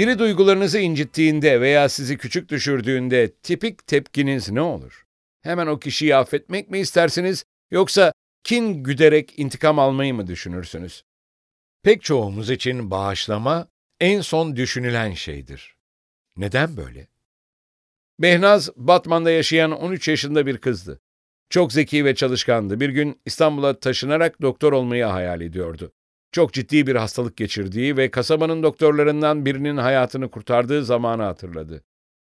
Biri duygularınızı incittiğinde veya sizi küçük düşürdüğünde tipik tepkiniz ne olur? Hemen o kişiyi affetmek mi istersiniz yoksa kin güderek intikam almayı mı düşünürsünüz? Pek çoğumuz için bağışlama en son düşünülen şeydir. Neden böyle? Behnaz, Batman'da yaşayan 13 yaşında bir kızdı. Çok zeki ve çalışkandı. Bir gün İstanbul'a taşınarak doktor olmayı hayal ediyordu. Çok ciddi bir hastalık geçirdiği ve kasabanın doktorlarından birinin hayatını kurtardığı zamanı hatırladı.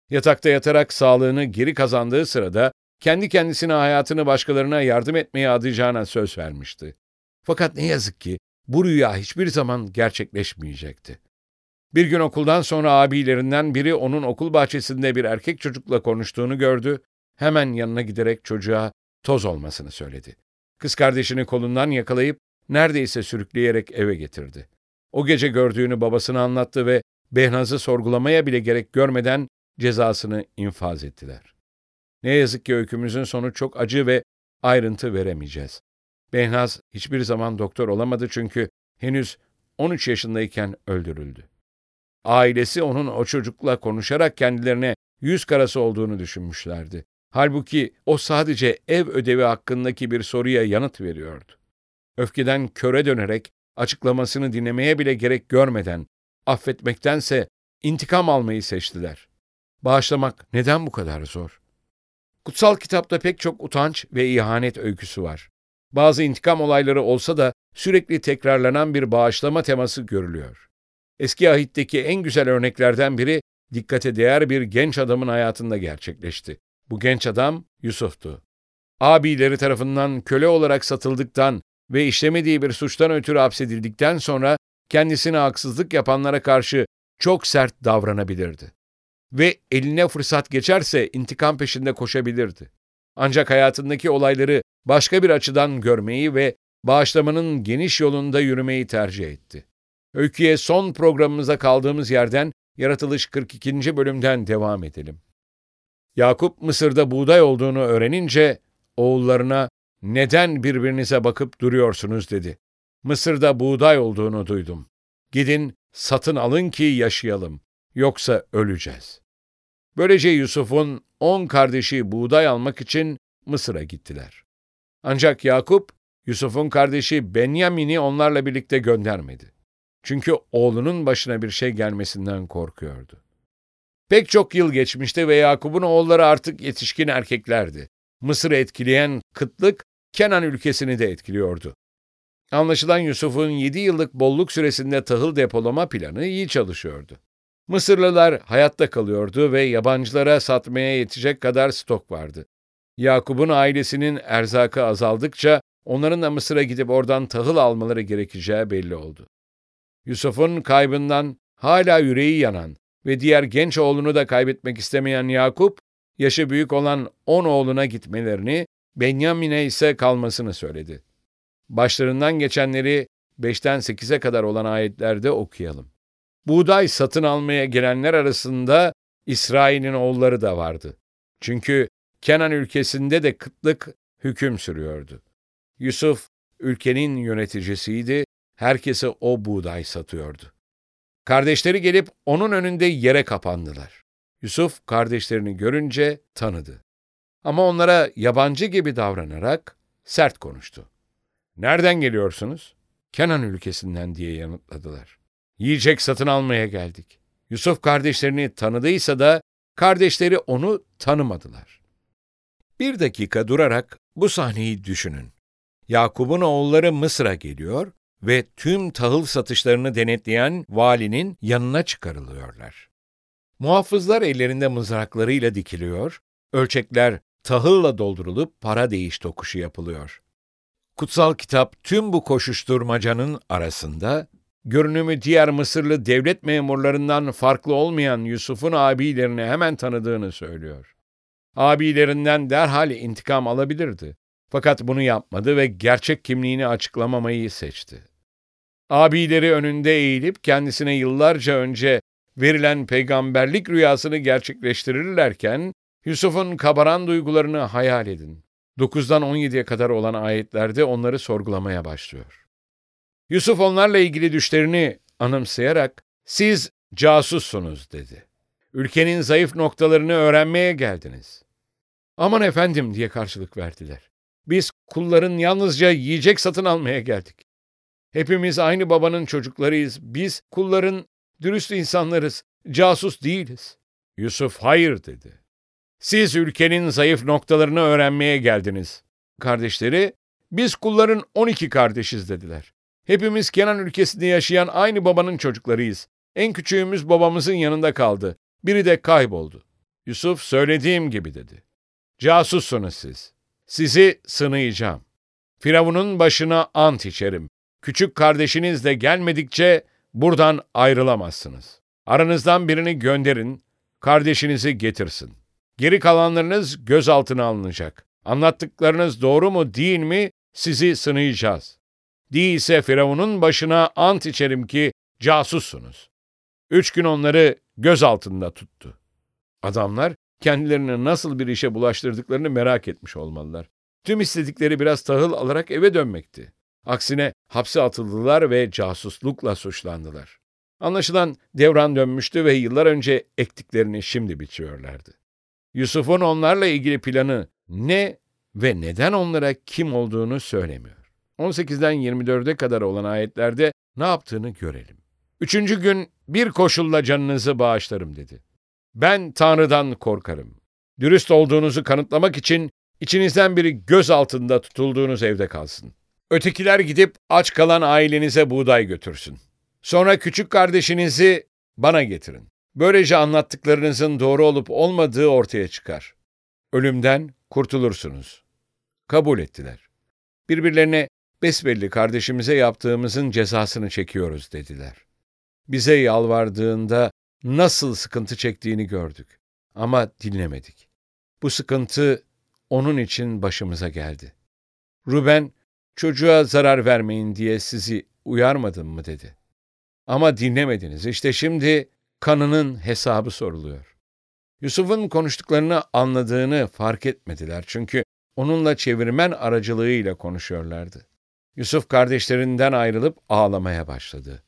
Yatakta yatarak sağlığını geri kazandığı sırada kendi kendisine hayatını başkalarına yardım etmeye adayacağına söz vermişti. Fakat ne yazık ki bu rüya hiçbir zaman gerçekleşmeyecekti. Bir gün okuldan sonra abilerinden biri onun okul bahçesinde bir erkek çocukla konuştuğunu gördü. Hemen yanına giderek çocuğa toz olmasını söyledi. Kız kardeşini kolundan yakalayıp neredeyse sürükleyerek eve getirdi. O gece gördüğünü babasına anlattı ve Behnaz'ı sorgulamaya bile gerek görmeden cezasını infaz ettiler. Ne yazık ki öykümüzün sonu çok acı ve ayrıntı veremeyeceğiz. Behnaz hiçbir zaman doktor olamadı çünkü henüz 13 yaşındayken öldürüldü. Ailesi onun o çocukla konuşarak kendilerine yüz karası olduğunu düşünmüşlerdi. Halbuki o sadece ev ödevi hakkındaki bir soruya yanıt veriyordu. Öfkeden köre dönerek açıklamasını dinlemeye bile gerek görmeden affetmektense intikam almayı seçtiler. Bağışlamak neden bu kadar zor? Kutsal kitapta pek çok utanç ve ihanet öyküsü var. Bazı intikam olayları olsa da sürekli tekrarlanan bir bağışlama teması görülüyor. Eski ahitteki en güzel örneklerden biri dikkate değer bir genç adamın hayatında gerçekleşti. Bu genç adam Yusuf'tu. Abileri tarafından köle olarak satıldıktan ve işlemediği bir suçtan ötürü hapsedildikten sonra kendisine haksızlık yapanlara karşı çok sert davranabilirdi. Ve eline fırsat geçerse intikam peşinde koşabilirdi. Ancak hayatındaki olayları başka bir açıdan görmeyi ve bağışlamanın geniş yolunda yürümeyi tercih etti. Öyküye son programımıza kaldığımız yerden Yaratılış 42. bölümden devam edelim. Yakup Mısır'da buğday olduğunu öğrenince oğullarına neden birbirinize bakıp duruyorsunuz dedi. Mısır'da buğday olduğunu duydum. Gidin satın alın ki yaşayalım, yoksa öleceğiz. Böylece Yusuf'un on kardeşi buğday almak için Mısır'a gittiler. Ancak Yakup, Yusuf'un kardeşi Benyamin'i onlarla birlikte göndermedi. Çünkü oğlunun başına bir şey gelmesinden korkuyordu. Pek çok yıl geçmişti ve Yakup'un oğulları artık yetişkin erkeklerdi. Mısır'ı etkileyen kıtlık Kenan ülkesini de etkiliyordu. Anlaşılan Yusuf'un 7 yıllık bolluk süresinde tahıl depolama planı iyi çalışıyordu. Mısırlılar hayatta kalıyordu ve yabancılara satmaya yetecek kadar stok vardı. Yakup'un ailesinin erzakı azaldıkça onların da Mısır'a gidip oradan tahıl almaları gerekeceği belli oldu. Yusuf'un kaybından hala yüreği yanan ve diğer genç oğlunu da kaybetmek istemeyen Yakup, yaşı büyük olan on oğluna gitmelerini, Benyamin'e ise kalmasını söyledi. Başlarından geçenleri 5'ten 8'e kadar olan ayetlerde okuyalım. Buğday satın almaya gelenler arasında İsrail'in oğulları da vardı. Çünkü Kenan ülkesinde de kıtlık hüküm sürüyordu. Yusuf ülkenin yöneticisiydi, herkese o buğday satıyordu. Kardeşleri gelip onun önünde yere kapandılar. Yusuf kardeşlerini görünce tanıdı. Ama onlara yabancı gibi davranarak sert konuştu. Nereden geliyorsunuz? Kenan ülkesinden diye yanıtladılar. Yiyecek satın almaya geldik. Yusuf kardeşlerini tanıdıysa da kardeşleri onu tanımadılar. Bir dakika durarak bu sahneyi düşünün. Yakup'un oğulları Mısır'a geliyor ve tüm tahıl satışlarını denetleyen valinin yanına çıkarılıyorlar. Muhafızlar ellerinde mızraklarıyla dikiliyor, ölçekler tahılla doldurulup para değiş tokuşu yapılıyor. Kutsal kitap tüm bu koşuşturmacanın arasında görünümü diğer Mısırlı devlet memurlarından farklı olmayan Yusuf'un abilerini hemen tanıdığını söylüyor. Abilerinden derhal intikam alabilirdi. Fakat bunu yapmadı ve gerçek kimliğini açıklamamayı seçti. Abileri önünde eğilip kendisine yıllarca önce verilen peygamberlik rüyasını gerçekleştirirlerken Yusuf'un kabaran duygularını hayal edin. 9'dan 17'ye kadar olan ayetlerde onları sorgulamaya başlıyor. Yusuf onlarla ilgili düşlerini anımsayarak siz casussunuz dedi. Ülkenin zayıf noktalarını öğrenmeye geldiniz. Aman efendim diye karşılık verdiler. Biz kulların yalnızca yiyecek satın almaya geldik. Hepimiz aynı babanın çocuklarıyız. Biz kulların dürüst insanlarız. Casus değiliz. Yusuf hayır dedi. Siz ülkenin zayıf noktalarını öğrenmeye geldiniz. Kardeşleri, biz kulların 12 kardeşiz dediler. Hepimiz Kenan ülkesinde yaşayan aynı babanın çocuklarıyız. En küçüğümüz babamızın yanında kaldı. Biri de kayboldu. Yusuf söylediğim gibi dedi. Casussunuz siz. Sizi sınayacağım. Firavun'un başına ant içerim. Küçük kardeşiniz de gelmedikçe buradan ayrılamazsınız. Aranızdan birini gönderin, kardeşinizi getirsin. Geri kalanlarınız gözaltına alınacak. Anlattıklarınız doğru mu değil mi sizi sınayacağız. Değilse Firavun'un başına ant içerim ki casussunuz. Üç gün onları göz altında tuttu. Adamlar kendilerini nasıl bir işe bulaştırdıklarını merak etmiş olmalılar. Tüm istedikleri biraz tahıl alarak eve dönmekti. Aksine hapse atıldılar ve casuslukla suçlandılar. Anlaşılan devran dönmüştü ve yıllar önce ektiklerini şimdi biçiyorlardı. Yusuf'un onlarla ilgili planı ne ve neden onlara kim olduğunu söylemiyor. 18'den 24'e kadar olan ayetlerde ne yaptığını görelim. Üçüncü gün bir koşulla canınızı bağışlarım dedi. Ben Tanrı'dan korkarım. Dürüst olduğunuzu kanıtlamak için içinizden biri göz altında tutulduğunuz evde kalsın. Ötekiler gidip aç kalan ailenize buğday götürsün. Sonra küçük kardeşinizi bana getirin. Böylece anlattıklarınızın doğru olup olmadığı ortaya çıkar. Ölümden kurtulursunuz. Kabul ettiler. Birbirlerine besbelli kardeşimize yaptığımızın cezasını çekiyoruz dediler. Bize yalvardığında nasıl sıkıntı çektiğini gördük ama dinlemedik. Bu sıkıntı onun için başımıza geldi. Ruben, çocuğa zarar vermeyin diye sizi uyarmadım mı dedi. Ama dinlemediniz. İşte şimdi kanının hesabı soruluyor. Yusuf'un konuştuklarını anladığını fark etmediler çünkü onunla çevirmen aracılığıyla konuşuyorlardı. Yusuf kardeşlerinden ayrılıp ağlamaya başladı.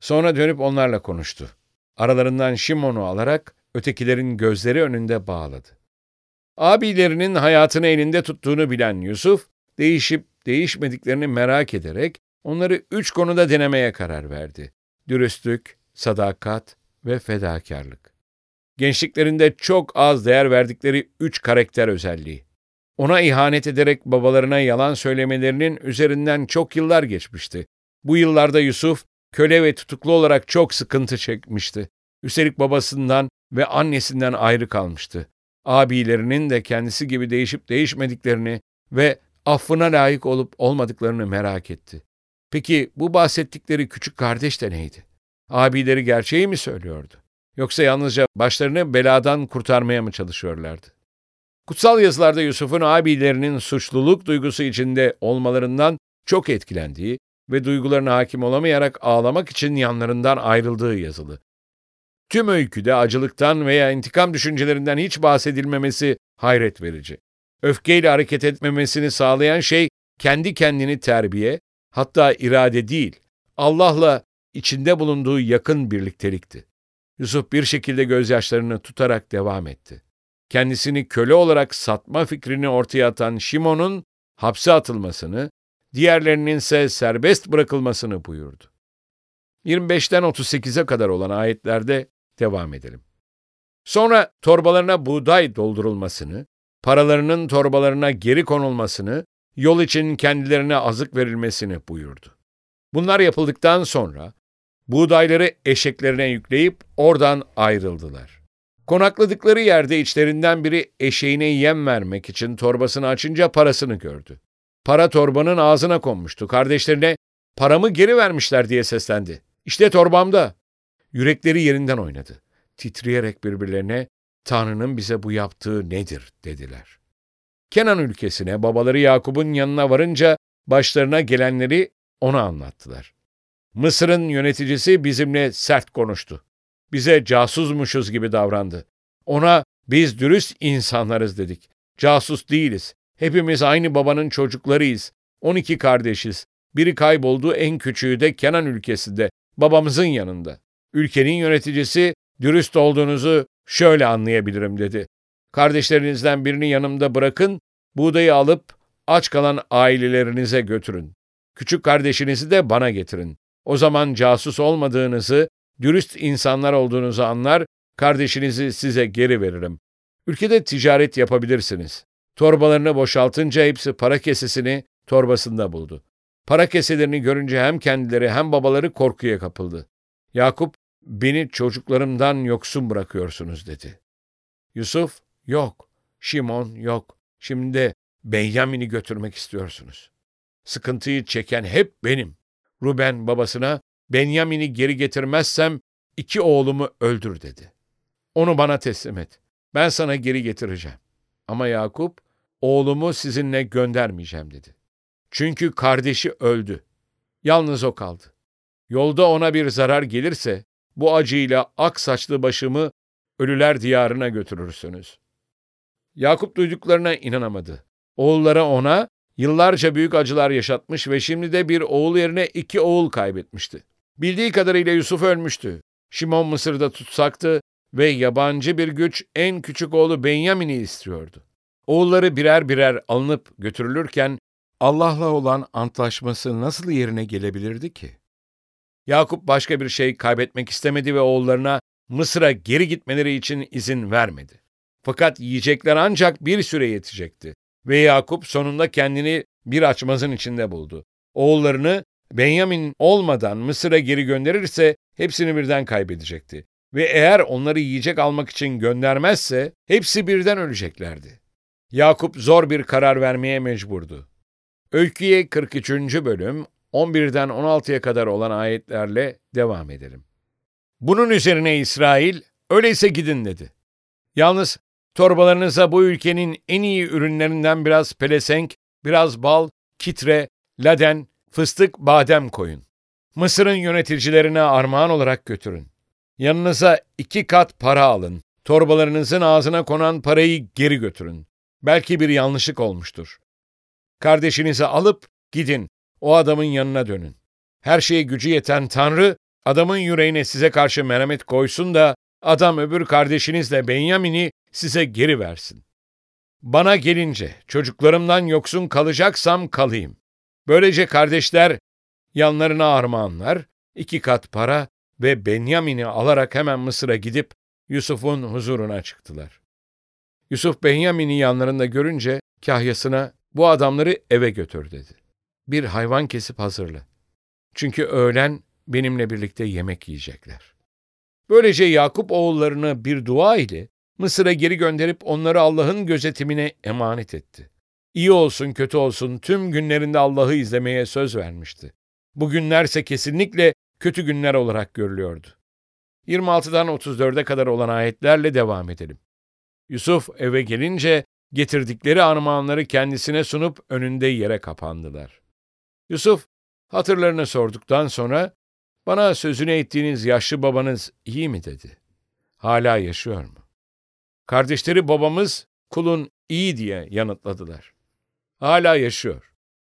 Sonra dönüp onlarla konuştu. Aralarından Şimon'u alarak ötekilerin gözleri önünde bağladı. Abilerinin hayatını elinde tuttuğunu bilen Yusuf, değişip değişmediklerini merak ederek onları üç konuda denemeye karar verdi. Dürüstlük, sadakat ve fedakarlık. Gençliklerinde çok az değer verdikleri üç karakter özelliği. Ona ihanet ederek babalarına yalan söylemelerinin üzerinden çok yıllar geçmişti. Bu yıllarda Yusuf, köle ve tutuklu olarak çok sıkıntı çekmişti. Üstelik babasından ve annesinden ayrı kalmıştı. Abilerinin de kendisi gibi değişip değişmediklerini ve affına layık olup olmadıklarını merak etti. Peki bu bahsettikleri küçük kardeş de neydi? Abileri gerçeği mi söylüyordu? Yoksa yalnızca başlarını beladan kurtarmaya mı çalışıyorlardı? Kutsal yazılarda Yusuf'un abilerinin suçluluk duygusu içinde olmalarından çok etkilendiği ve duygularına hakim olamayarak ağlamak için yanlarından ayrıldığı yazılı. Tüm öyküde acılıktan veya intikam düşüncelerinden hiç bahsedilmemesi hayret verici. Öfkeyle hareket etmemesini sağlayan şey kendi kendini terbiye, hatta irade değil, Allah'la içinde bulunduğu yakın birliktelikti. Yusuf bir şekilde gözyaşlarını tutarak devam etti. Kendisini köle olarak satma fikrini ortaya atan Şimon'un hapse atılmasını, diğerlerinin ise serbest bırakılmasını buyurdu. 25'ten 38'e kadar olan ayetlerde devam edelim. Sonra torbalarına buğday doldurulmasını, paralarının torbalarına geri konulmasını, yol için kendilerine azık verilmesini buyurdu. Bunlar yapıldıktan sonra buğdayları eşeklerine yükleyip oradan ayrıldılar. Konakladıkları yerde içlerinden biri eşeğine yem vermek için torbasını açınca parasını gördü. Para torbanın ağzına konmuştu. Kardeşlerine paramı geri vermişler diye seslendi. İşte torbamda. Yürekleri yerinden oynadı. Titreyerek birbirlerine Tanrı'nın bize bu yaptığı nedir dediler. Kenan ülkesine babaları Yakup'un yanına varınca başlarına gelenleri ona anlattılar. Mısır'ın yöneticisi bizimle sert konuştu. Bize casusmuşuz gibi davrandı. Ona biz dürüst insanlarız dedik. Casus değiliz. Hepimiz aynı babanın çocuklarıyız. 12 kardeşiz. Biri kayboldu, en küçüğü de Kenan ülkesinde, babamızın yanında. Ülkenin yöneticisi dürüst olduğunuzu şöyle anlayabilirim dedi. Kardeşlerinizden birini yanımda bırakın, buğdayı alıp aç kalan ailelerinize götürün. Küçük kardeşinizi de bana getirin. O zaman casus olmadığınızı, dürüst insanlar olduğunuzu anlar, kardeşinizi size geri veririm. Ülkede ticaret yapabilirsiniz. Torbalarını boşaltınca hepsi para kesesini torbasında buldu. Para keselerini görünce hem kendileri hem babaları korkuya kapıldı. Yakup, beni çocuklarımdan yoksun bırakıyorsunuz dedi. Yusuf, yok. Şimon, yok. Şimdi de Benyamin'i götürmek istiyorsunuz. Sıkıntıyı çeken hep benim. Ruben babasına, Benyamin'i geri getirmezsem iki oğlumu öldür dedi. Onu bana teslim et. Ben sana geri getireceğim. Ama Yakup, oğlumu sizinle göndermeyeceğim dedi. Çünkü kardeşi öldü. Yalnız o kaldı. Yolda ona bir zarar gelirse, bu acıyla ak saçlı başımı ölüler diyarına götürürsünüz. Yakup duyduklarına inanamadı. Oğulları ona yıllarca büyük acılar yaşatmış ve şimdi de bir oğul yerine iki oğul kaybetmişti. Bildiği kadarıyla Yusuf ölmüştü. Şimon Mısır'da tutsaktı ve yabancı bir güç en küçük oğlu Benyamin'i istiyordu. Oğulları birer birer alınıp götürülürken Allah'la olan antlaşması nasıl yerine gelebilirdi ki? Yakup başka bir şey kaybetmek istemedi ve oğullarına Mısır'a geri gitmeleri için izin vermedi. Fakat yiyecekler ancak bir süre yetecekti ve Yakup sonunda kendini bir açmazın içinde buldu. Oğullarını Benyamin olmadan Mısır'a geri gönderirse hepsini birden kaybedecekti. Ve eğer onları yiyecek almak için göndermezse hepsi birden öleceklerdi. Yakup zor bir karar vermeye mecburdu. Öyküye 43. bölüm 11'den 16'ya kadar olan ayetlerle devam edelim. Bunun üzerine İsrail, öyleyse gidin dedi. Yalnız torbalarınıza bu ülkenin en iyi ürünlerinden biraz pelesenk, biraz bal, kitre, laden, fıstık, badem koyun. Mısır'ın yöneticilerine armağan olarak götürün. Yanınıza iki kat para alın. Torbalarınızın ağzına konan parayı geri götürün. Belki bir yanlışlık olmuştur. Kardeşinizi alıp gidin. O adamın yanına dönün. Her şeye gücü yeten Tanrı, adamın yüreğine size karşı merhamet koysun da adam öbür kardeşinizle Benyamin'i size geri versin. Bana gelince çocuklarımdan yoksun kalacaksam kalayım. Böylece kardeşler yanlarına armağanlar, iki kat para ve Benyamin'i alarak hemen Mısır'a gidip Yusuf'un huzuruna çıktılar. Yusuf Benyamin'i yanlarında görünce kahyasına bu adamları eve götür dedi. Bir hayvan kesip hazırla. Çünkü öğlen benimle birlikte yemek yiyecekler. Böylece Yakup oğullarını bir dua ile Mısır'a geri gönderip onları Allah'ın gözetimine emanet etti. İyi olsun kötü olsun tüm günlerinde Allah'ı izlemeye söz vermişti. Bu günlerse kesinlikle kötü günler olarak görülüyordu. 26'dan 34'e kadar olan ayetlerle devam edelim. Yusuf eve gelince getirdikleri armağanları kendisine sunup önünde yere kapandılar. Yusuf hatırlarını sorduktan sonra bana sözünü ettiğiniz yaşlı babanız iyi mi dedi. Hala yaşıyor mu? Kardeşleri babamız kulun iyi diye yanıtladılar. Hala yaşıyor.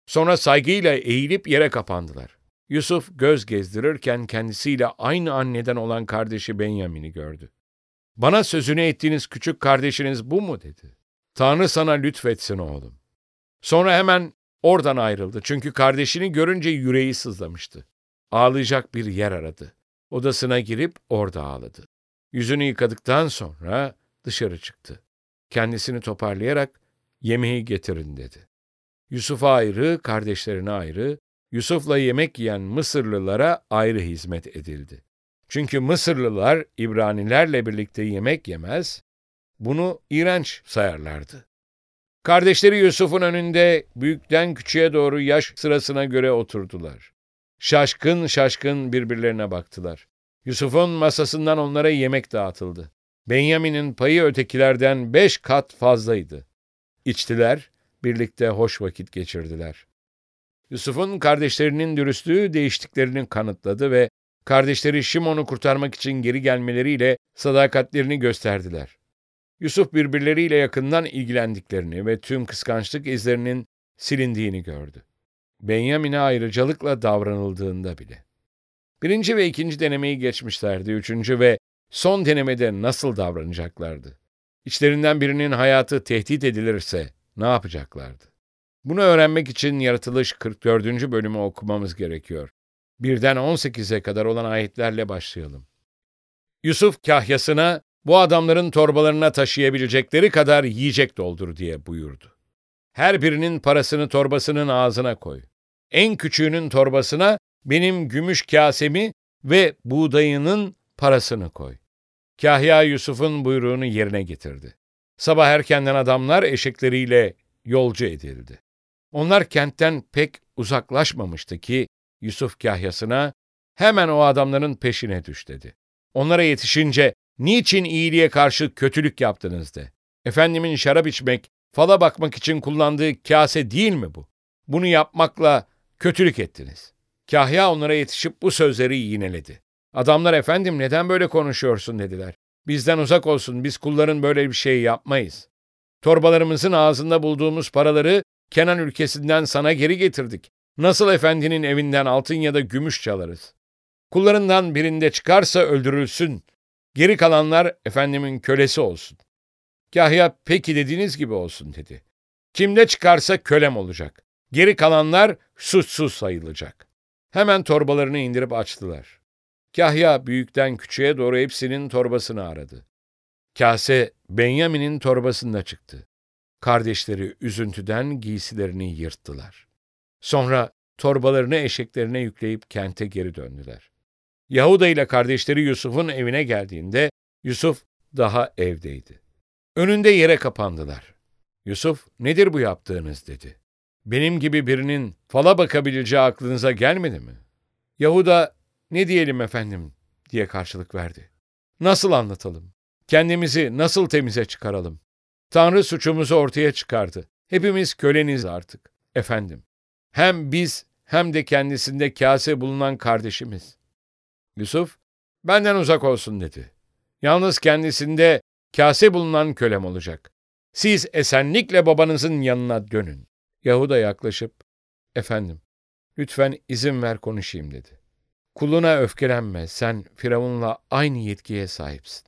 Sonra saygıyla eğilip yere kapandılar. Yusuf göz gezdirirken kendisiyle aynı anneden olan kardeşi Benyamin'i gördü. Bana sözünü ettiğiniz küçük kardeşiniz bu mu dedi. Tanrı sana lütfetsin oğlum. Sonra hemen oradan ayrıldı çünkü kardeşini görünce yüreği sızlamıştı. Ağlayacak bir yer aradı. Odasına girip orada ağladı. Yüzünü yıkadıktan sonra dışarı çıktı. Kendisini toparlayarak yemeği getirin dedi. Yusuf'a ayrı, kardeşlerine ayrı, Yusuf'la yemek yiyen Mısırlılara ayrı hizmet edildi. Çünkü Mısırlılar İbranilerle birlikte yemek yemez, bunu iğrenç sayarlardı. Kardeşleri Yusuf'un önünde büyükten küçüğe doğru yaş sırasına göre oturdular. Şaşkın şaşkın birbirlerine baktılar. Yusuf'un masasından onlara yemek dağıtıldı. Benyamin'in payı ötekilerden beş kat fazlaydı. İçtiler, birlikte hoş vakit geçirdiler. Yusuf'un kardeşlerinin dürüstlüğü değiştiklerini kanıtladı ve kardeşleri Şimon'u kurtarmak için geri gelmeleriyle sadakatlerini gösterdiler. Yusuf birbirleriyle yakından ilgilendiklerini ve tüm kıskançlık izlerinin silindiğini gördü. Benyamin'e ayrıcalıkla davranıldığında bile. Birinci ve ikinci denemeyi geçmişlerdi. Üçüncü ve son denemede nasıl davranacaklardı? İçlerinden birinin hayatı tehdit edilirse ne yapacaklardı? Bunu öğrenmek için Yaratılış 44. bölümü okumamız gerekiyor. Birden 18'e kadar olan ayetlerle başlayalım. Yusuf kahyasına bu adamların torbalarına taşıyabilecekleri kadar yiyecek doldur diye buyurdu. Her birinin parasını torbasının ağzına koy. En küçüğünün torbasına benim gümüş kasemi ve buğdayının parasını koy. Kahya Yusuf'un buyruğunu yerine getirdi. Sabah erkenden adamlar eşekleriyle yolcu edildi. Onlar kentten pek uzaklaşmamıştı ki Yusuf kahyasına hemen o adamların peşine düş dedi. Onlara yetişince niçin iyiliğe karşı kötülük yaptınız de. Efendimin şarap içmek, fala bakmak için kullandığı kase değil mi bu? Bunu yapmakla kötülük ettiniz. Kahya onlara yetişip bu sözleri yineledi. Adamlar efendim neden böyle konuşuyorsun dediler. Bizden uzak olsun biz kulların böyle bir şey yapmayız. Torbalarımızın ağzında bulduğumuz paraları Kenan ülkesinden sana geri getirdik. Nasıl efendinin evinden altın ya da gümüş çalarız? Kullarından birinde çıkarsa öldürülsün. Geri kalanlar efendimin kölesi olsun. Kahya peki dediğiniz gibi olsun dedi. Kimde çıkarsa kölem olacak. Geri kalanlar suçsuz sayılacak. Hemen torbalarını indirip açtılar. Kahya büyükten küçüğe doğru hepsinin torbasını aradı. Kase Benyamin'in torbasında çıktı. Kardeşleri üzüntüden giysilerini yırttılar. Sonra torbalarını eşeklerine yükleyip kente geri döndüler. Yahuda ile kardeşleri Yusuf'un evine geldiğinde Yusuf daha evdeydi. Önünde yere kapandılar. Yusuf, nedir bu yaptığınız dedi. Benim gibi birinin fala bakabileceği aklınıza gelmedi mi? Yahuda, ne diyelim efendim diye karşılık verdi. Nasıl anlatalım? Kendimizi nasıl temize çıkaralım? Tanrı suçumuzu ortaya çıkardı. Hepimiz köleniz artık. Efendim, hem biz hem de kendisinde kase bulunan kardeşimiz. Yusuf, benden uzak olsun dedi. Yalnız kendisinde kase bulunan kölem olacak. Siz esenlikle babanızın yanına dönün. Yahuda yaklaşıp, efendim, lütfen izin ver konuşayım dedi. Kuluna öfkelenme, sen Firavun'la aynı yetkiye sahipsin.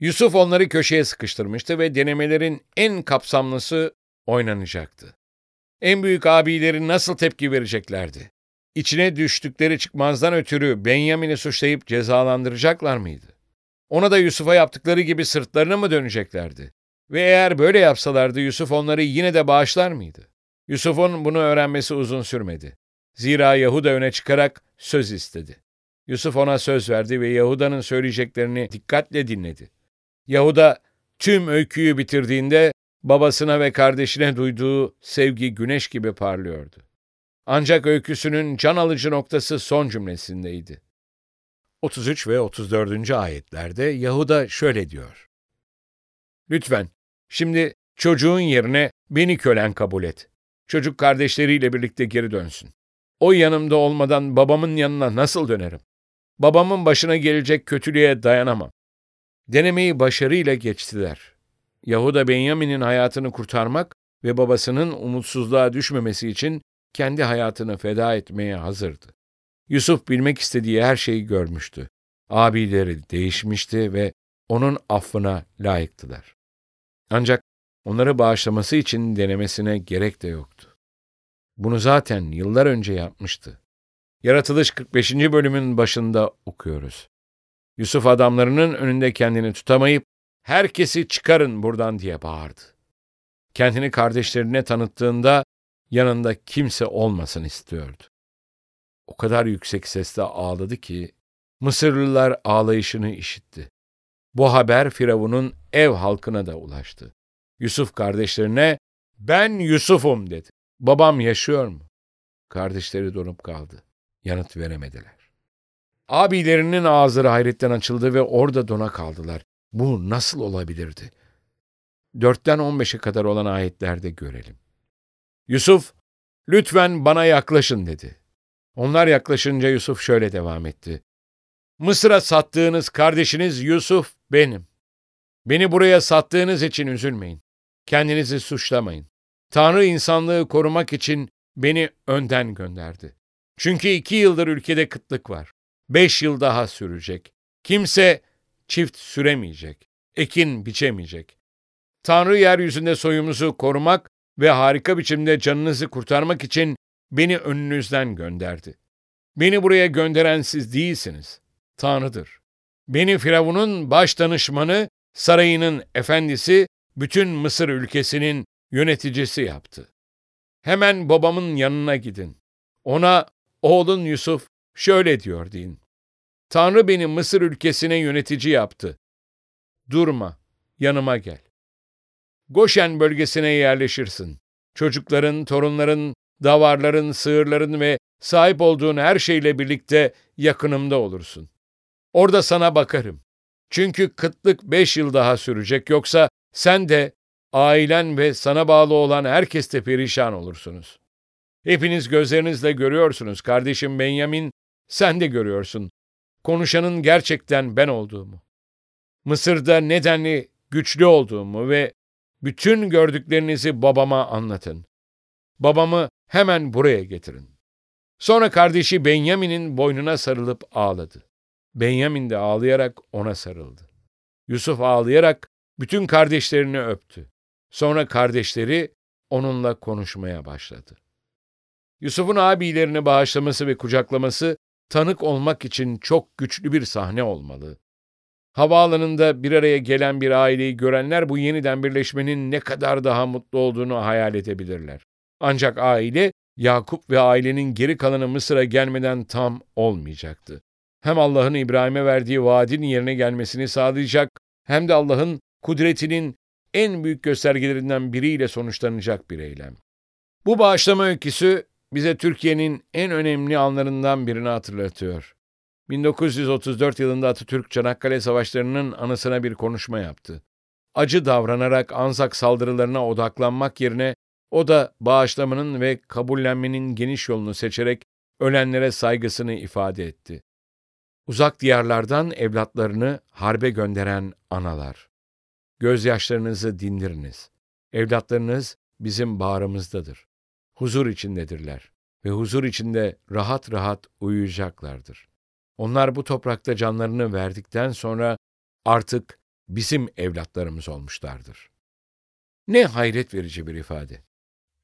Yusuf onları köşeye sıkıştırmıştı ve denemelerin en kapsamlısı oynanacaktı. En büyük abileri nasıl tepki vereceklerdi? İçine düştükleri çıkmazdan ötürü Benyamin'i suçlayıp cezalandıracaklar mıydı? Ona da Yusuf'a yaptıkları gibi sırtlarını mı döneceklerdi? Ve eğer böyle yapsalardı Yusuf onları yine de bağışlar mıydı? Yusuf'un bunu öğrenmesi uzun sürmedi. Zira Yahuda öne çıkarak söz istedi. Yusuf ona söz verdi ve Yahuda'nın söyleyeceklerini dikkatle dinledi. Yahuda tüm öyküyü bitirdiğinde babasına ve kardeşine duyduğu sevgi güneş gibi parlıyordu. Ancak öyküsünün can alıcı noktası son cümlesindeydi. 33 ve 34. ayetlerde Yahuda şöyle diyor. Lütfen, şimdi çocuğun yerine beni kölen kabul et. Çocuk kardeşleriyle birlikte geri dönsün. O yanımda olmadan babamın yanına nasıl dönerim? Babamın başına gelecek kötülüğe dayanamam. Denemeyi başarıyla geçtiler. Yahuda Benyamin'in hayatını kurtarmak ve babasının umutsuzluğa düşmemesi için kendi hayatını feda etmeye hazırdı. Yusuf bilmek istediği her şeyi görmüştü. Abileri değişmişti ve onun affına layıktılar. Ancak onları bağışlaması için denemesine gerek de yoktu. Bunu zaten yıllar önce yapmıştı. Yaratılış 45. bölümün başında okuyoruz. Yusuf adamlarının önünde kendini tutamayıp herkesi çıkarın buradan diye bağırdı. Kendini kardeşlerine tanıttığında yanında kimse olmasın istiyordu. O kadar yüksek sesle ağladı ki Mısırlılar ağlayışını işitti. Bu haber Firavun'un ev halkına da ulaştı. Yusuf kardeşlerine ben Yusuf'um dedi. Babam yaşıyor mu? Kardeşleri donup kaldı. yanıt veremediler. Abilerinin ağızları hayretten açıldı ve orada dona kaldılar. Bu nasıl olabilirdi? Dörtten on beşe kadar olan ayetlerde görelim. Yusuf, lütfen bana yaklaşın dedi. Onlar yaklaşınca Yusuf şöyle devam etti. Mısır'a sattığınız kardeşiniz Yusuf benim. Beni buraya sattığınız için üzülmeyin. Kendinizi suçlamayın. Tanrı insanlığı korumak için beni önden gönderdi. Çünkü iki yıldır ülkede kıtlık var. Beş yıl daha sürecek. Kimse çift süremeyecek. Ekin biçemeyecek. Tanrı yeryüzünde soyumuzu korumak ve harika biçimde canınızı kurtarmak için beni önünüzden gönderdi. Beni buraya gönderen siz değilsiniz. Tanrı'dır. Beni Firavun'un baş danışmanı, sarayının efendisi, bütün Mısır ülkesinin yöneticisi yaptı. Hemen babamın yanına gidin. Ona oğlun Yusuf şöyle diyor deyin. Tanrı beni Mısır ülkesine yönetici yaptı. Durma, yanıma gel. Goşen bölgesine yerleşirsin. Çocukların, torunların, davarların, sığırların ve sahip olduğun her şeyle birlikte yakınımda olursun. Orada sana bakarım. Çünkü kıtlık beş yıl daha sürecek yoksa sen de, ailen ve sana bağlı olan herkes de perişan olursunuz. Hepiniz gözlerinizle görüyorsunuz kardeşim Benyamin, sen de görüyorsun. Konuşanın gerçekten ben olduğumu. Mısır'da nedenli güçlü olduğumu ve bütün gördüklerinizi babama anlatın. Babamı hemen buraya getirin. Sonra kardeşi Benyamin'in boynuna sarılıp ağladı. Benyamin de ağlayarak ona sarıldı. Yusuf ağlayarak bütün kardeşlerini öptü. Sonra kardeşleri onunla konuşmaya başladı. Yusuf'un abilerini bağışlaması ve kucaklaması tanık olmak için çok güçlü bir sahne olmalı. Havaalanında bir araya gelen bir aileyi görenler bu yeniden birleşmenin ne kadar daha mutlu olduğunu hayal edebilirler. Ancak aile, Yakup ve ailenin geri kalanı Mısır'a gelmeden tam olmayacaktı. Hem Allah'ın İbrahim'e verdiği vaadin yerine gelmesini sağlayacak, hem de Allah'ın kudretinin en büyük göstergelerinden biriyle sonuçlanacak bir eylem. Bu bağışlama öyküsü bize Türkiye'nin en önemli anlarından birini hatırlatıyor. 1934 yılında Atatürk Çanakkale Savaşları'nın anısına bir konuşma yaptı. Acı davranarak Anzak saldırılarına odaklanmak yerine o da bağışlamanın ve kabullenmenin geniş yolunu seçerek ölenlere saygısını ifade etti. Uzak diyarlardan evlatlarını harbe gönderen analar. Gözyaşlarınızı dindiriniz. Evlatlarınız bizim bağrımızdadır. Huzur içindedirler ve huzur içinde rahat rahat uyuyacaklardır. Onlar bu toprakta canlarını verdikten sonra artık bizim evlatlarımız olmuşlardır. Ne hayret verici bir ifade.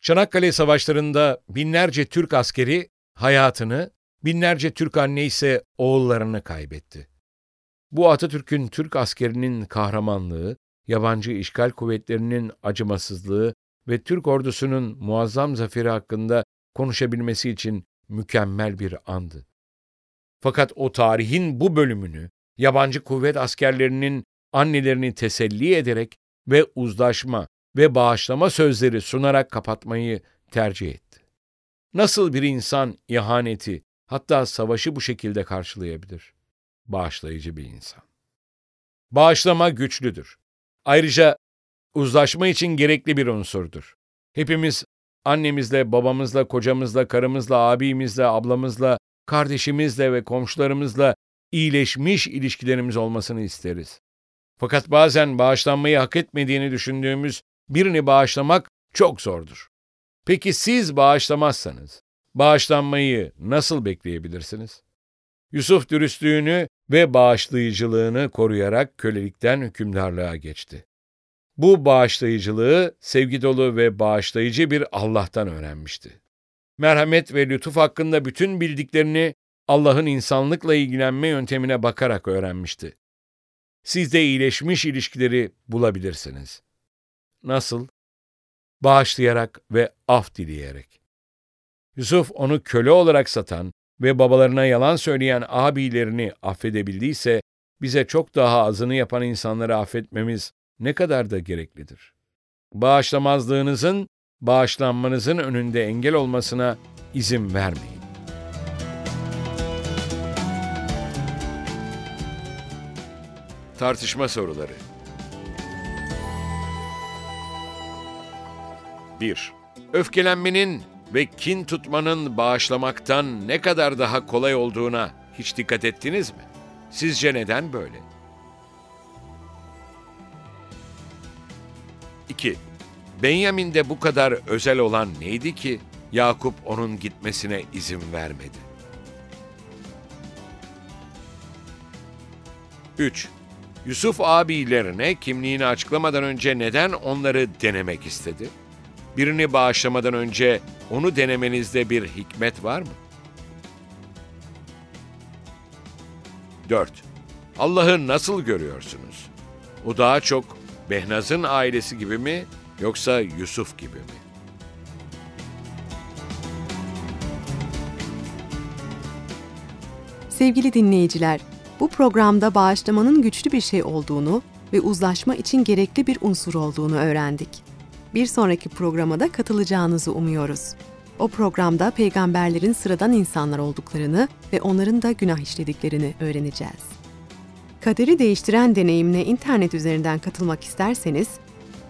Çanakkale Savaşları'nda binlerce Türk askeri hayatını, binlerce Türk anne ise oğullarını kaybetti. Bu Atatürk'ün Türk askerinin kahramanlığı, yabancı işgal kuvvetlerinin acımasızlığı ve Türk ordusunun muazzam zaferi hakkında konuşabilmesi için mükemmel bir andı. Fakat o tarihin bu bölümünü yabancı kuvvet askerlerinin annelerini teselli ederek ve uzlaşma ve bağışlama sözleri sunarak kapatmayı tercih etti. Nasıl bir insan ihaneti, hatta savaşı bu şekilde karşılayabilir? Bağışlayıcı bir insan. Bağışlama güçlüdür. Ayrıca uzlaşma için gerekli bir unsurdur. Hepimiz annemizle, babamızla, kocamızla, karımızla, abimizle, ablamızla, kardeşimizle ve komşularımızla iyileşmiş ilişkilerimiz olmasını isteriz. Fakat bazen bağışlanmayı hak etmediğini düşündüğümüz birini bağışlamak çok zordur. Peki siz bağışlamazsanız, bağışlanmayı nasıl bekleyebilirsiniz? Yusuf dürüstlüğünü ve bağışlayıcılığını koruyarak kölelikten hükümdarlığa geçti. Bu bağışlayıcılığı sevgi dolu ve bağışlayıcı bir Allah'tan öğrenmişti. Merhamet ve lütuf hakkında bütün bildiklerini Allah'ın insanlıkla ilgilenme yöntemine bakarak öğrenmişti. Siz de iyileşmiş ilişkileri bulabilirsiniz. Nasıl? Bağışlayarak ve af dileyerek. Yusuf onu köle olarak satan ve babalarına yalan söyleyen abilerini affedebildiyse, bize çok daha azını yapan insanları affetmemiz ne kadar da gereklidir. Bağışlamazlığınızın, bağışlanmanızın önünde engel olmasına izin vermeyin. Tartışma soruları 1. Öfkelenmenin ve kin tutmanın bağışlamaktan ne kadar daha kolay olduğuna hiç dikkat ettiniz mi? Sizce neden böyle? 2. Benyamin'de bu kadar özel olan neydi ki Yakup onun gitmesine izin vermedi? 3. Yusuf abilerine kimliğini açıklamadan önce neden onları denemek istedi? Birini bağışlamadan önce onu denemenizde bir hikmet var mı? 4. Allah'ı nasıl görüyorsunuz? O daha çok Behnaz'ın ailesi gibi mi yoksa Yusuf gibi mi? Sevgili dinleyiciler, bu programda bağışlamanın güçlü bir şey olduğunu ve uzlaşma için gerekli bir unsur olduğunu öğrendik. Bir sonraki programa da katılacağınızı umuyoruz. O programda peygamberlerin sıradan insanlar olduklarını ve onların da günah işlediklerini öğreneceğiz. Kaderi değiştiren deneyimine internet üzerinden katılmak isterseniz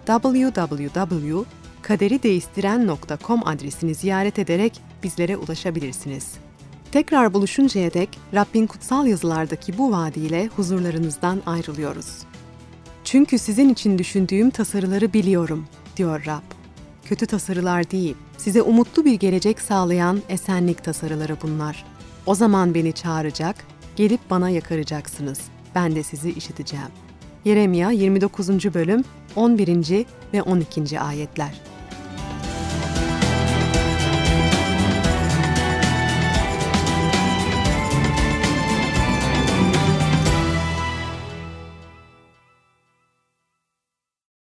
www.kaderideistiren.com adresini ziyaret ederek bizlere ulaşabilirsiniz. Tekrar buluşuncaya dek Rabbin kutsal yazılardaki bu vaadiyle huzurlarınızdan ayrılıyoruz. Çünkü sizin için düşündüğüm tasarıları biliyorum, diyor Rab. Kötü tasarılar değil, size umutlu bir gelecek sağlayan esenlik tasarıları bunlar. O zaman beni çağıracak, gelip bana yakaracaksınız. Ben de sizi işiteceğim. Yeremya 29. bölüm 11. ve 12. ayetler.